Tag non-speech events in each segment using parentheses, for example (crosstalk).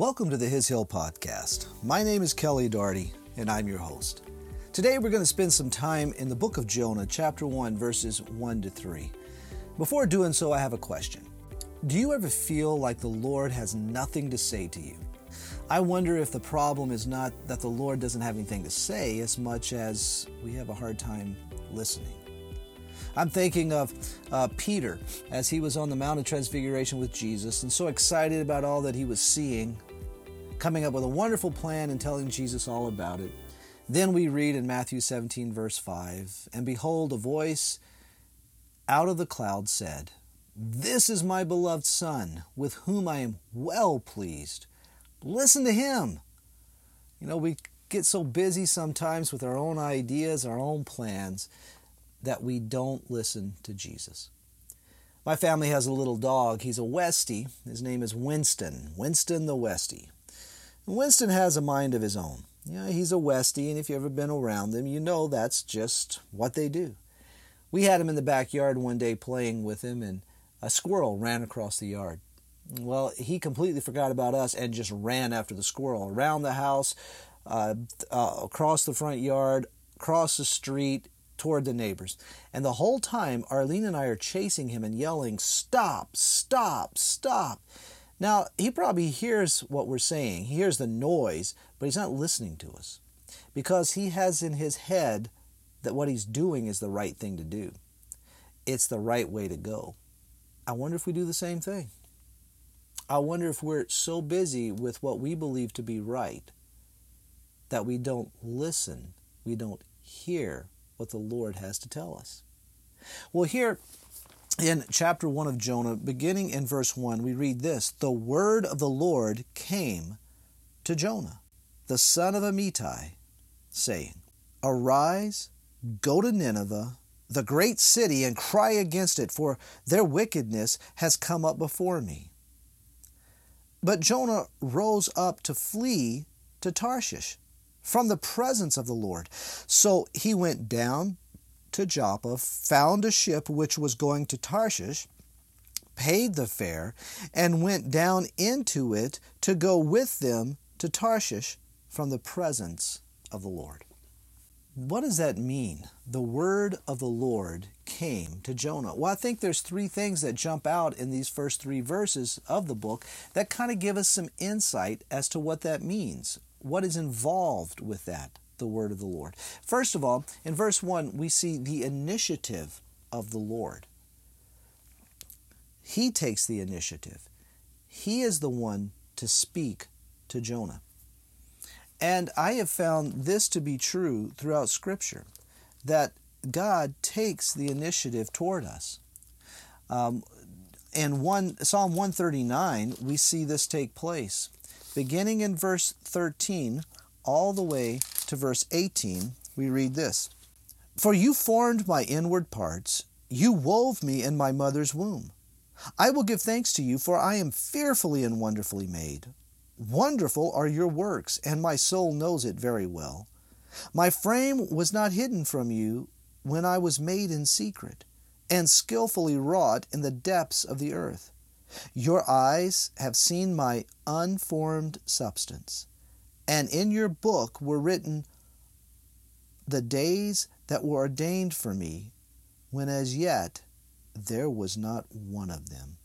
Welcome to the His Hill Podcast. My name is Kelly Doherty, and I'm your host. Today we're going to spend some time in the book of Jonah, chapter 1, verses 1 to 3. Before doing so, I have a question. Do you ever feel like the Lord has nothing to say to you? I wonder if the problem is not that the Lord doesn't have anything to say as much as we have a hard time listening. I'm thinking of uh, Peter as he was on the Mount of Transfiguration with Jesus and so excited about all that he was seeing, coming up with a wonderful plan and telling Jesus all about it. Then we read in Matthew 17, verse 5 And behold, a voice out of the cloud said, This is my beloved Son, with whom I am well pleased. Listen to him. You know, we get so busy sometimes with our own ideas, our own plans, that we don't listen to Jesus. My family has a little dog. He's a Westie. His name is Winston. Winston the Westie. And Winston has a mind of his own. You know, he's a Westie, and if you've ever been around them, you know that's just what they do. We had him in the backyard one day playing with him, and a squirrel ran across the yard. Well, he completely forgot about us and just ran after the squirrel around the house, uh, uh, across the front yard, across the street, toward the neighbors. And the whole time, Arlene and I are chasing him and yelling, Stop, stop, stop. Now, he probably hears what we're saying, he hears the noise, but he's not listening to us because he has in his head that what he's doing is the right thing to do. It's the right way to go. I wonder if we do the same thing. I wonder if we're so busy with what we believe to be right that we don't listen, we don't hear what the Lord has to tell us. Well, here in chapter 1 of Jonah, beginning in verse 1, we read this The word of the Lord came to Jonah, the son of Amittai, saying, Arise, go to Nineveh, the great city, and cry against it, for their wickedness has come up before me. But Jonah rose up to flee to Tarshish from the presence of the Lord. So he went down to Joppa, found a ship which was going to Tarshish, paid the fare, and went down into it to go with them to Tarshish from the presence of the Lord. What does that mean? The word of the Lord came to Jonah. Well, I think there's three things that jump out in these first three verses of the book that kind of give us some insight as to what that means what is involved with that, the word of the Lord. First of all, in verse 1, we see the initiative of the Lord. He takes the initiative. He is the one to speak to Jonah. And I have found this to be true throughout Scripture that God takes the initiative toward us. Um, in one, Psalm 139, we see this take place beginning in verse 13 all the way to verse 18, we read this For you formed my inward parts, you wove me in my mother's womb. I will give thanks to you, for I am fearfully and wonderfully made. Wonderful are your works, and my soul knows it very well. My frame was not hidden from you when I was made in secret, and skilfully wrought in the depths of the earth. Your eyes have seen my unformed substance, and in your book were written the days that were ordained for me, when as yet there was not one of them.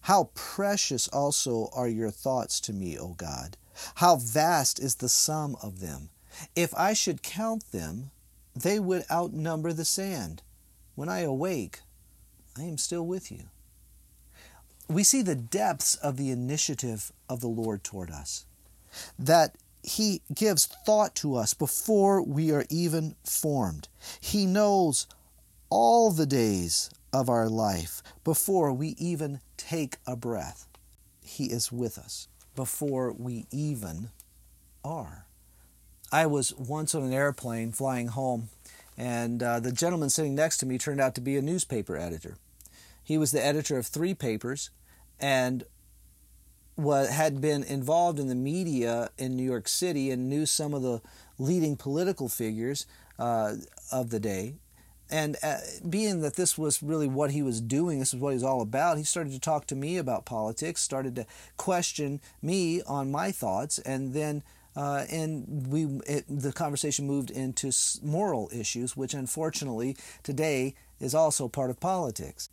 How precious also are your thoughts to me, O God! How vast is the sum of them! If I should count them, they would outnumber the sand. When I awake, I am still with you we see the depths of the initiative of the Lord toward us. That He gives thought to us before we are even formed. He knows all the days of our life before we even take a breath. He is with us before we even are. I was once on an airplane flying home, and uh, the gentleman sitting next to me turned out to be a newspaper editor. He was the editor of three papers and what had been involved in the media in New York City and knew some of the leading political figures uh, of the day. And uh, being that this was really what he was doing, this is what he was all about, he started to talk to me about politics, started to question me on my thoughts, and then uh, and we it, the conversation moved into moral issues, which unfortunately today is also part of politics.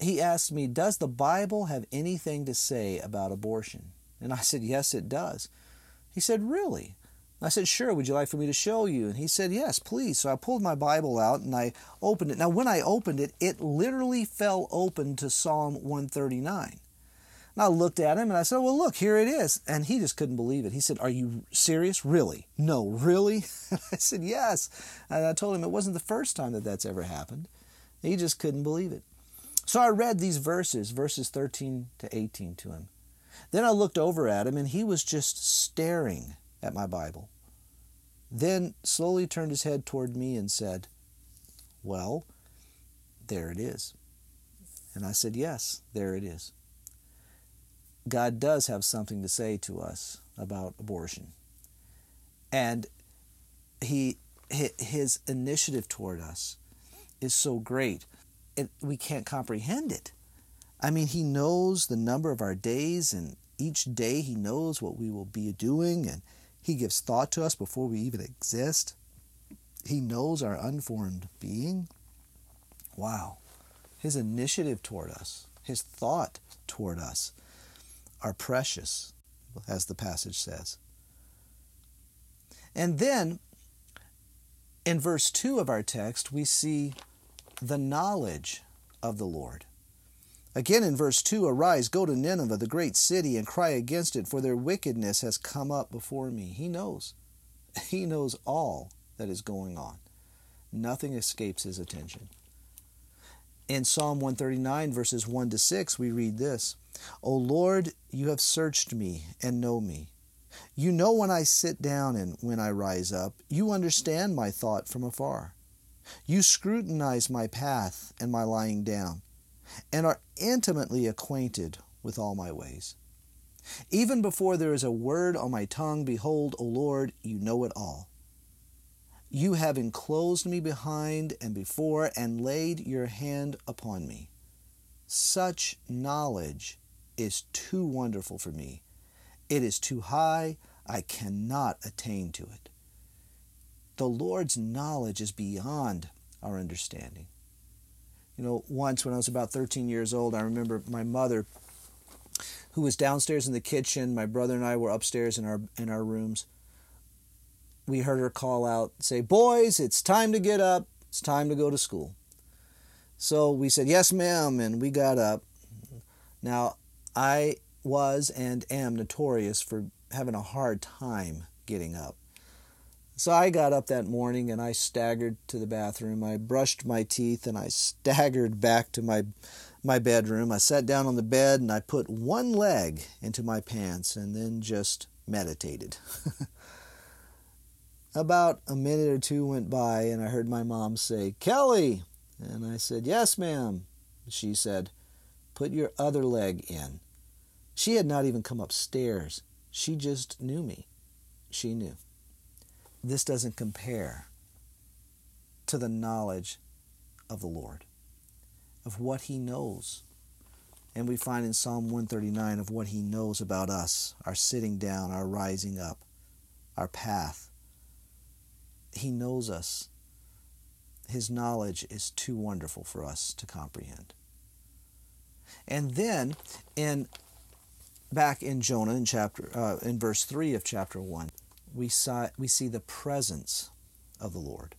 He asked me, "Does the Bible have anything to say about abortion?" And I said, "Yes, it does." He said, "Really?" I said, Sure, would you like for me to show you? And he said, Yes, please. So I pulled my Bible out and I opened it. Now, when I opened it, it literally fell open to Psalm 139. And I looked at him and I said, Well, look, here it is. And he just couldn't believe it. He said, Are you serious? Really? No, really? (laughs) And I said, Yes. And I told him it wasn't the first time that that's ever happened. He just couldn't believe it. So I read these verses, verses 13 to 18 to him. Then I looked over at him and he was just staring at my Bible. Then slowly turned his head toward me and said, Well, there it is. And I said, Yes, there it is. God does have something to say to us about abortion. And he his initiative toward us is so great. It, we can't comprehend it. I mean, he knows the number of our days, and each day he knows what we will be doing, and he gives thought to us before we even exist. He knows our unformed being. Wow. His initiative toward us, his thought toward us are precious, as the passage says. And then in verse 2 of our text, we see the knowledge of the Lord. Again in verse 2 Arise, go to Nineveh, the great city, and cry against it, for their wickedness has come up before me. He knows. (laughs) He knows all that is going on. Nothing escapes his attention. In Psalm 139, verses 1 to 6, we read this O Lord, you have searched me and know me. You know when I sit down and when I rise up. You understand my thought from afar. You scrutinize my path and my lying down, and are intimately acquainted with all my ways. Even before there is a word on my tongue, behold, O Lord, you know it all. You have enclosed me behind and before, and laid your hand upon me. Such knowledge is too wonderful for me. It is too high. I cannot attain to it. The Lord's knowledge is beyond our understanding. You know, once when I was about 13 years old, I remember my mother, who was downstairs in the kitchen, my brother and I were upstairs in our in our rooms we heard her call out, say, Boys, it's time to get up. It's time to go to school. So we said, Yes, ma'am, and we got up. Now, I was and am notorious for having a hard time getting up. So I got up that morning and I staggered to the bathroom. I brushed my teeth and I staggered back to my my bedroom. I sat down on the bed and I put one leg into my pants and then just meditated. (laughs) About a minute or two went by, and I heard my mom say, Kelly! And I said, Yes, ma'am. She said, Put your other leg in. She had not even come upstairs. She just knew me. She knew. This doesn't compare to the knowledge of the Lord, of what He knows. And we find in Psalm 139 of what He knows about us our sitting down, our rising up, our path, he knows us. His knowledge is too wonderful for us to comprehend. And then in back in Jonah in chapter uh, in verse 3 of chapter 1, we saw we see the presence of the Lord.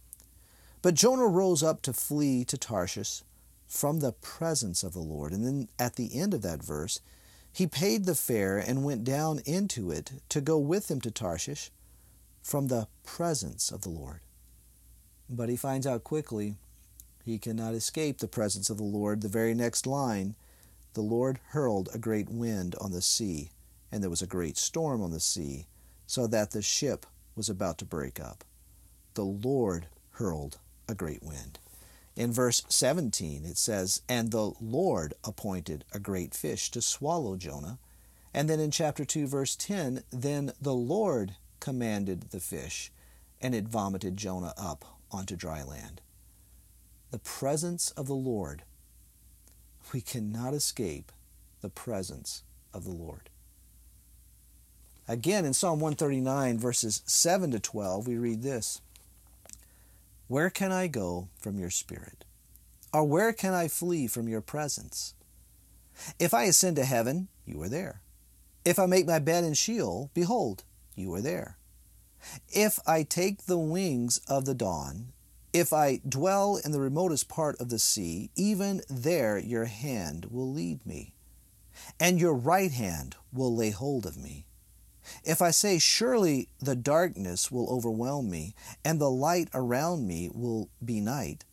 But Jonah rose up to flee to Tarshish from the presence of the Lord. And then at the end of that verse, he paid the fare and went down into it to go with him to Tarshish from the presence of the Lord. But he finds out quickly he cannot escape the presence of the Lord. The very next line the Lord hurled a great wind on the sea, and there was a great storm on the sea, so that the ship was about to break up. The Lord hurled a great wind. In verse 17, it says, And the Lord appointed a great fish to swallow Jonah. And then in chapter 2, verse 10, Then the Lord commanded the fish, and it vomited Jonah up onto dry land. the presence of the Lord, we cannot escape the presence of the Lord. Again, in Psalm 139, verses 7 to 12, we read this Where can I go from your spirit? Or where can I flee from your presence? If I ascend to heaven, you are there. If I make my bed in Sheol, behold, you are there. If I take the wings of the dawn, if I dwell in the remotest part of the sea, even there your hand will lead me, and your right hand will lay hold of me. If I say, Surely the darkness will overwhelm me, and the light around me will be night,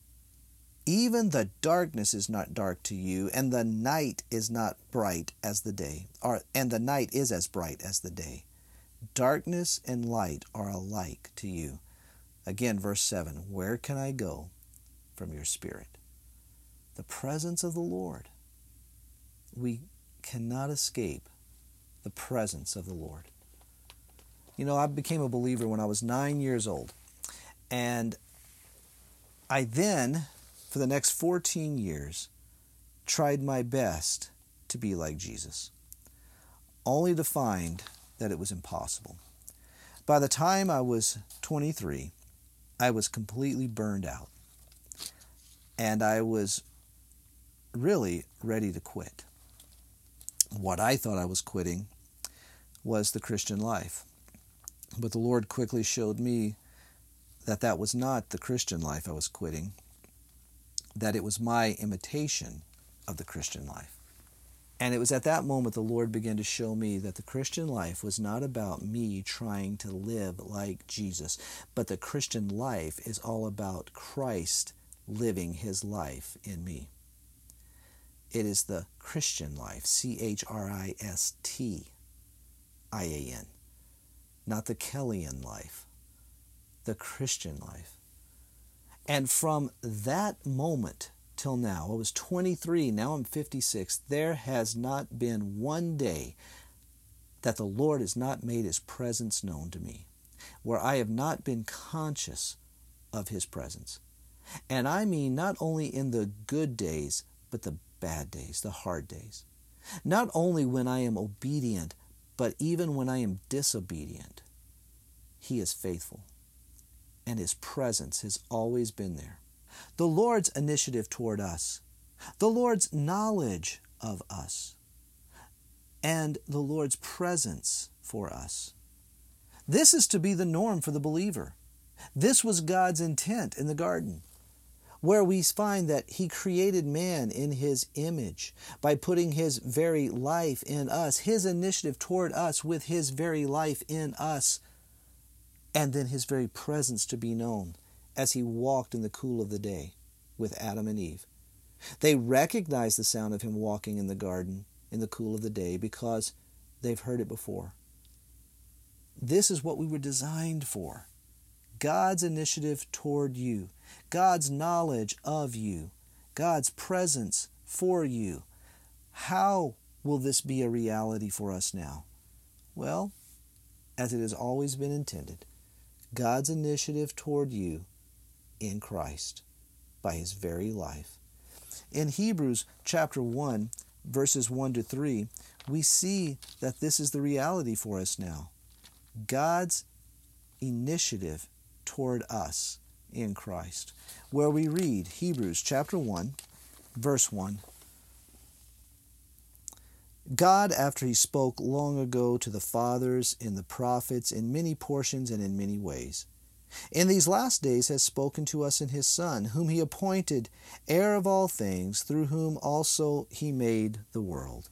even the darkness is not dark to you, and the night is not bright as the day, or, and the night is as bright as the day. Darkness and light are alike to you. Again, verse 7 Where can I go from your spirit? The presence of the Lord. We cannot escape the presence of the Lord. You know, I became a believer when I was nine years old. And I then, for the next 14 years, tried my best to be like Jesus, only to find that it was impossible. By the time I was 23, I was completely burned out. And I was really ready to quit. What I thought I was quitting was the Christian life. But the Lord quickly showed me that that was not the Christian life I was quitting, that it was my imitation of the Christian life. And it was at that moment the Lord began to show me that the Christian life was not about me trying to live like Jesus, but the Christian life is all about Christ living his life in me. It is the Christian life, C H R I S T I A N not the Kellyan life, the Christian life. And from that moment till now, I was 23, now I'm 56, there has not been one day that the Lord has not made his presence known to me, where I have not been conscious of his presence. And I mean not only in the good days, but the bad days, the hard days. Not only when I am obedient, but even when I am disobedient, He is faithful, and His presence has always been there. The Lord's initiative toward us, the Lord's knowledge of us, and the Lord's presence for us. This is to be the norm for the believer. This was God's intent in the garden where we find that He created man in His image by putting His very life in us, His initiative toward us with His very life in us, and then His very presence to be known as He walked in the cool of the day with Adam and Eve. They recognize the sound of Him walking in the garden in the cool of the day because they've heard it before. This is what we were designed for. God's initiative toward you, God's knowledge of you, God's presence for you. How will this be a reality for us now? Well, as it has always been intended, God's initiative toward you in Christ by his very life. In Hebrews chapter 1, verses 1 to 3, we see that this is the reality for us now. God's initiative toward us in Christ, where we read Hebrews chapter 1, verse 1. God, after He spoke long ago to the fathers in the prophets in many portions and in many ways, in these last days has spoken to us in His Son, whom He appointed heir of all things, through whom also He made the world.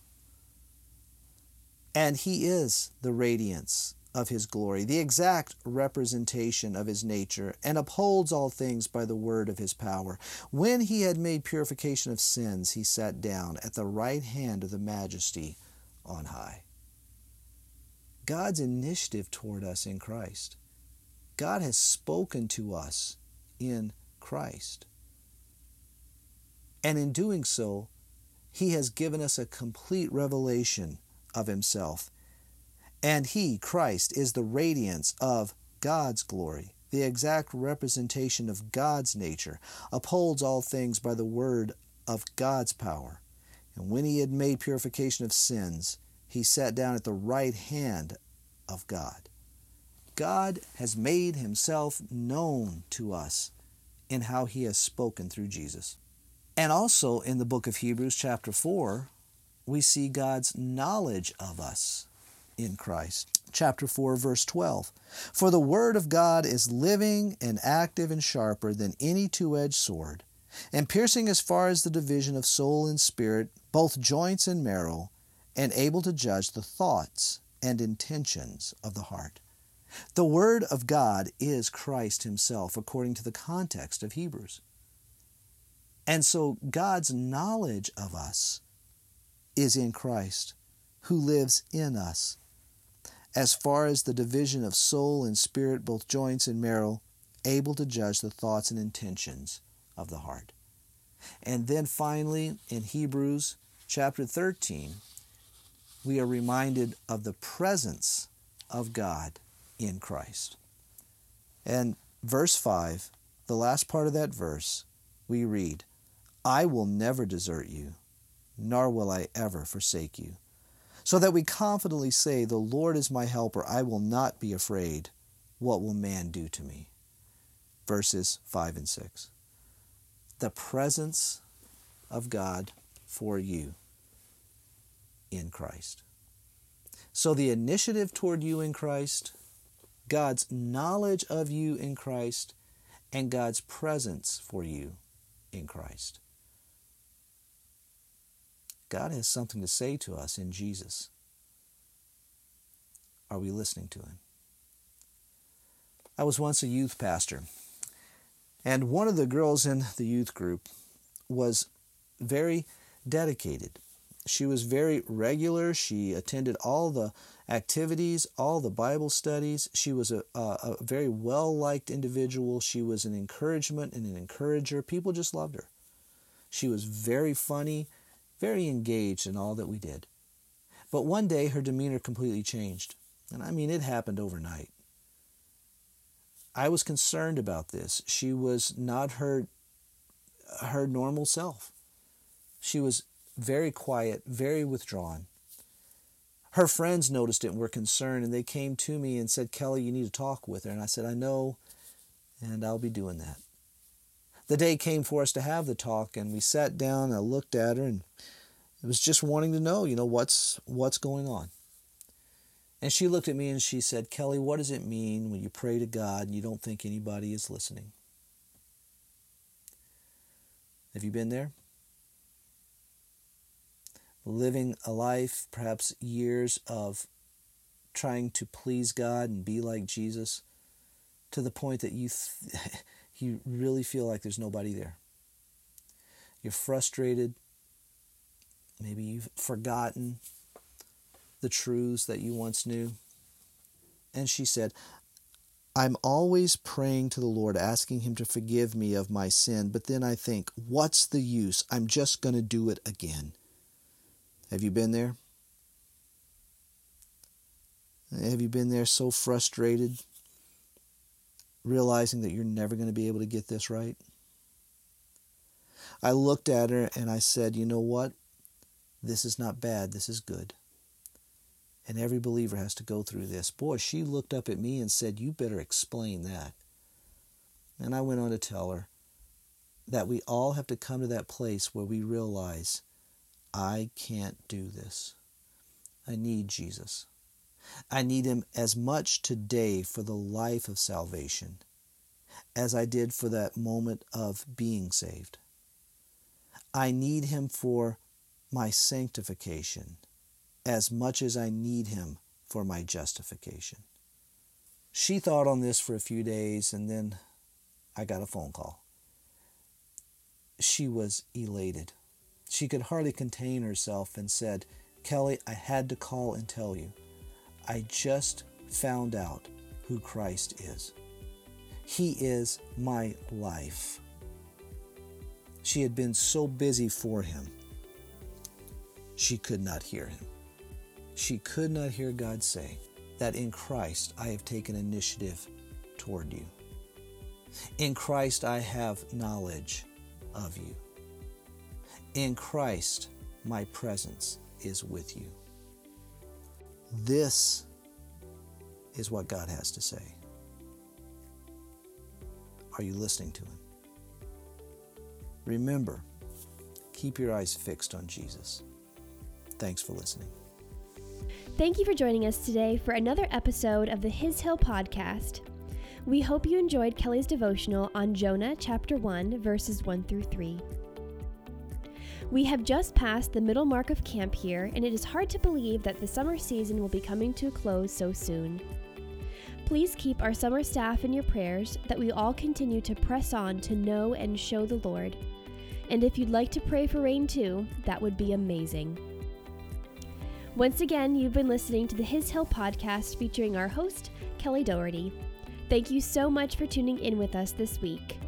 And He is the radiance of his glory, the exact representation of his nature, and upholds all things by the word of his power. When he had made purification of sins, he sat down at the right hand of the majesty on high. God's initiative toward us in Christ. God has spoken to us in Christ. And in doing so, he has given us a complete revelation of himself and He, Christ, is the radiance of God's glory, the exact representation of God's nature, upholds all things by the word of God's power. And when he had made purification of sins, he sat down at the right hand of God. God has made himself known to us in how he has spoken through Jesus. And also in the book of Hebrews, chapter 4, we see God's knowledge of us in Christ. Chapter 4, verse 12. For the word of God is living and active and sharper than any two edged sword, and piercing as far as the division of soul and spirit, both joints and marrow, and able to judge the thoughts and intentions of the heart. The Word of God is Christ Himself, according to the context of Hebrews. And so God's knowledge of us is in Christ, who lives in us. As far as the division of soul and spirit, both joints and marrow, able to judge the thoughts and intentions of the heart. And then finally, in Hebrews chapter 13, we are reminded of the presence of God in Christ. And verse 5, the last part of that verse, we read, I will never desert you, nor will I ever forsake you. So that we confidently say, The Lord is my helper, I will not be afraid. What will man do to me? Verses 5 and 6. The presence of God for you in Christ. So the initiative toward you in Christ, God's knowledge of you in Christ, and God's presence for you in Christ. God has something to say to us in Jesus. Are we listening to Him? I was once a youth pastor, and one of the girls in the youth group was very dedicated. She was very regular. She attended all the activities, all the Bible studies. She was a, a, a very well liked individual. She was an encouragement and an encourager. People just loved her. She was very funny very engaged in all that we did. But one day her demeanor completely changed. And I mean, it happened overnight. I was concerned about this. She was not her, her normal self. She was very quiet, very withdrawn. Her friends noticed it and were concerned, and they came to me and said, Kelly, you need to talk with her. And I said, I know, and I'll be doing that the day came for us to have the talk, and we sat down. And I looked at her, and it was just wanting to know, you know, what's what's going on. And she looked at me and she said, Kelly, what does it mean when you pray to God and you don't think anybody is listening? Have you been there? Living a life, perhaps years of trying to please God and be like Jesus to the point that you th- (laughs) you really feel like there's nobody there. You're frustrated. Maybe you've forgotten the truths that you once knew. And she said, I'm always praying to the Lord, asking Him to forgive me of my sin, but then I think, what's the use? I'm just going to do it again. Have you been there? Have you been there so frustrated realizing that you're never going to be able to get this right? I looked at her and I said, You know what? This is not bad, this is good. And every believer has to go through this. Boy, she looked up at me and said, You better explain that. And I went on to tell her that we all have to come to that place where we realize, I can't do this. I need Jesus. I need Him as much today for the life of salvation as I did for that moment of being saved. I need Him for my sanctification as much as I need Him for my justification. She thought on this for a few days and then I got a phone call. She was elated. She could hardly contain herself and said, Kelly, I had to call and tell you. I just found out who Christ is. He is my life. She had been so busy for him, she could not hear him. She could not hear God say that in Christ I have taken initiative toward you. In Christ I have knowledge of you. In Christ my presence is with you. This is what God has to say. Are you listening to Him? Remember, keep your eyes fixed on Jesus. Thanks for listening. Thank you for joining us today for another episode of the His Hill podcast. We hope you enjoyed Kelly's devotional on Jonah chapter 1, verses 1 through 3. We have just passed the middle mark of camp here, and it is hard to believe that the summer season will be coming to a close so soon. Please keep our summer staff in your prayers that we all continue to press on to know and show the Lord. And if you'd like to pray for rain too, that would be amazing. Once again, you've been listening to the His Hill podcast featuring our host, Kelly Doherty. Thank you so much for tuning in with us this week.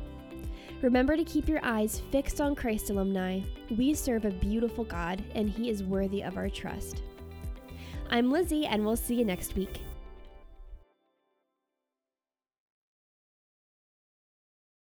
Remember to keep your eyes fixed on Christ alumni. We serve a beautiful God, and He is worthy of our trust. I'm Lizzie, and we'll see you next week.